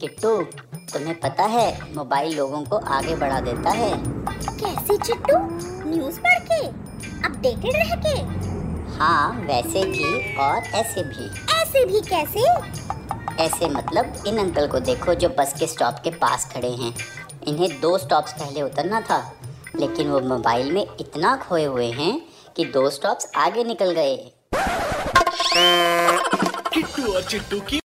किट्टू तुम्हें पता है मोबाइल लोगों को आगे बढ़ा देता है। कैसे चिट्टू? न्यूज़ पढ़ के? अपडेटेड रह के? हाँ वैसे भी और ऐसे भी। ऐसे भी कैसे? ऐसे मतलब इन अंकल को देखो जो बस के स्टॉप के पास खड़े हैं। इन्हें दो स्टॉप्स पहले उतरना था। लेकिन वो मोबाइल में इतना खोए हुए हैं कि दो स्टॉप्स आगे निकल गए। किट्टू और चिट्टू की